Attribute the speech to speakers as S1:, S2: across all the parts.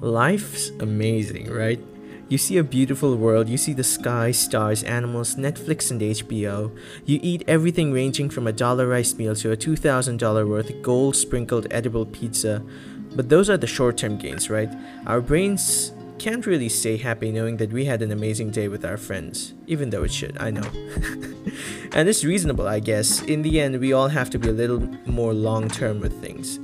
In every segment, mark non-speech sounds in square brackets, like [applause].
S1: Life's amazing, right? You see a beautiful world, you see the sky, stars, animals, Netflix and HBO. You eat everything ranging from a dollar rice meal to a $2,000 worth gold sprinkled edible pizza. But those are the short term gains, right? Our brains can't really stay happy knowing that we had an amazing day with our friends, even though it should, I know. [laughs] and it's reasonable, I guess. In the end, we all have to be a little more long term with things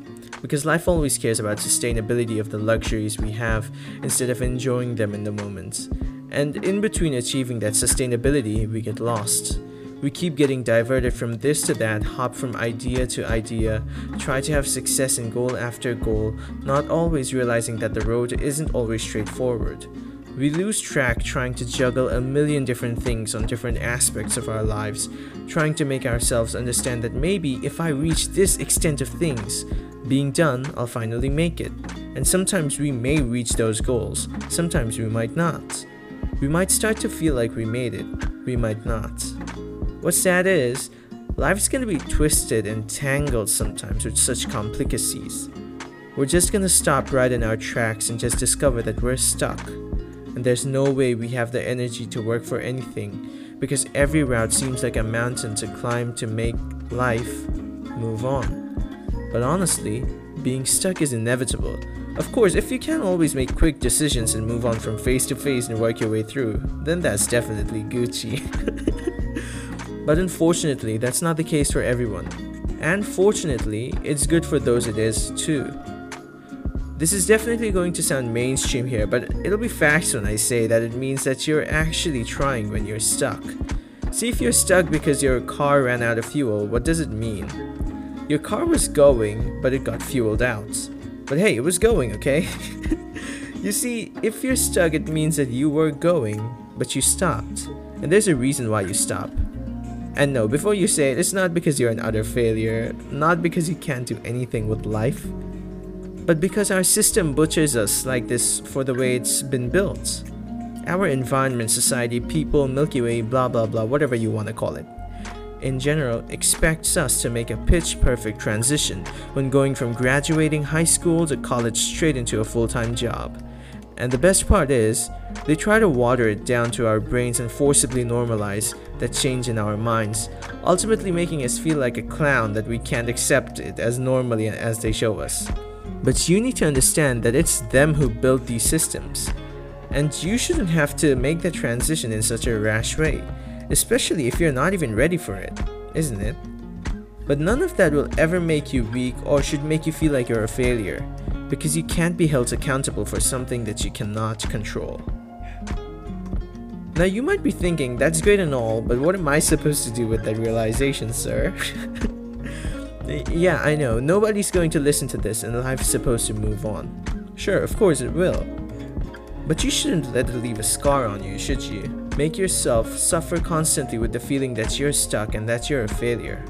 S1: because life always cares about sustainability of the luxuries we have instead of enjoying them in the moment. And in between achieving that sustainability, we get lost. We keep getting diverted from this to that, hop from idea to idea, try to have success in goal after goal, not always realizing that the road isn't always straightforward. We lose track trying to juggle a million different things on different aspects of our lives, trying to make ourselves understand that maybe if I reach this extent of things, being done, I'll finally make it. And sometimes we may reach those goals, sometimes we might not. We might start to feel like we made it, we might not. What's sad is, life's gonna be twisted and tangled sometimes with such complicacies. We're just gonna stop right in our tracks and just discover that we're stuck. And there's no way we have the energy to work for anything because every route seems like a mountain to climb to make life move on. But honestly, being stuck is inevitable. Of course, if you can always make quick decisions and move on from face to face and work your way through, then that's definitely Gucci. [laughs] but unfortunately, that's not the case for everyone. And fortunately, it's good for those it is too. This is definitely going to sound mainstream here, but it'll be facts when I say that it means that you're actually trying when you're stuck. See if you're stuck because your car ran out of fuel, what does it mean? Your car was going, but it got fueled out. But hey, it was going, okay? [laughs] you see, if you're stuck, it means that you were going, but you stopped. And there's a reason why you stop. And no, before you say it, it's not because you're an utter failure, not because you can't do anything with life, but because our system butchers us like this for the way it's been built. Our environment, society, people, Milky Way, blah blah blah, whatever you want to call it in general expects us to make a pitch perfect transition when going from graduating high school to college straight into a full time job. And the best part is, they try to water it down to our brains and forcibly normalize that change in our minds, ultimately making us feel like a clown that we can't accept it as normally as they show us. But you need to understand that it's them who built these systems. And you shouldn't have to make that transition in such a rash way especially if you're not even ready for it, isn't it? But none of that will ever make you weak or should make you feel like you're a failure, because you can't be held accountable for something that you cannot control. Now you might be thinking, that's great and all, but what am I supposed to do with that realization, sir? [laughs] yeah, I know, nobody's going to listen to this and life's supposed to move on. Sure, of course it will. But you shouldn't let it leave a scar on you, should you? Make yourself suffer constantly with the feeling that you're stuck and that you're a failure.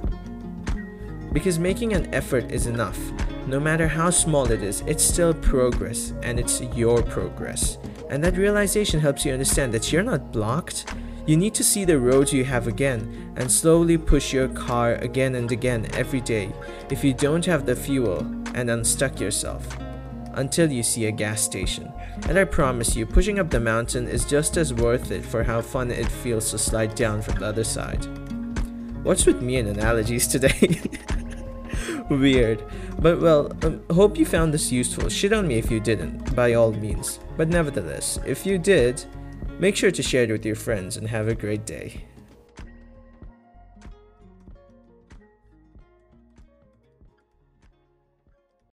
S1: Because making an effort is enough. No matter how small it is, it's still progress and it's your progress. And that realization helps you understand that you're not blocked. You need to see the road you have again and slowly push your car again and again every day if you don't have the fuel and unstuck yourself until you see a gas station. And I promise you, pushing up the mountain is just as worth it for how fun it feels to slide down from the other side. What's with me and analogies today? [laughs] Weird. But well, um, hope you found this useful. Shit on me if you didn't, by all means. But nevertheless, if you did, make sure to share it with your friends and have a great day.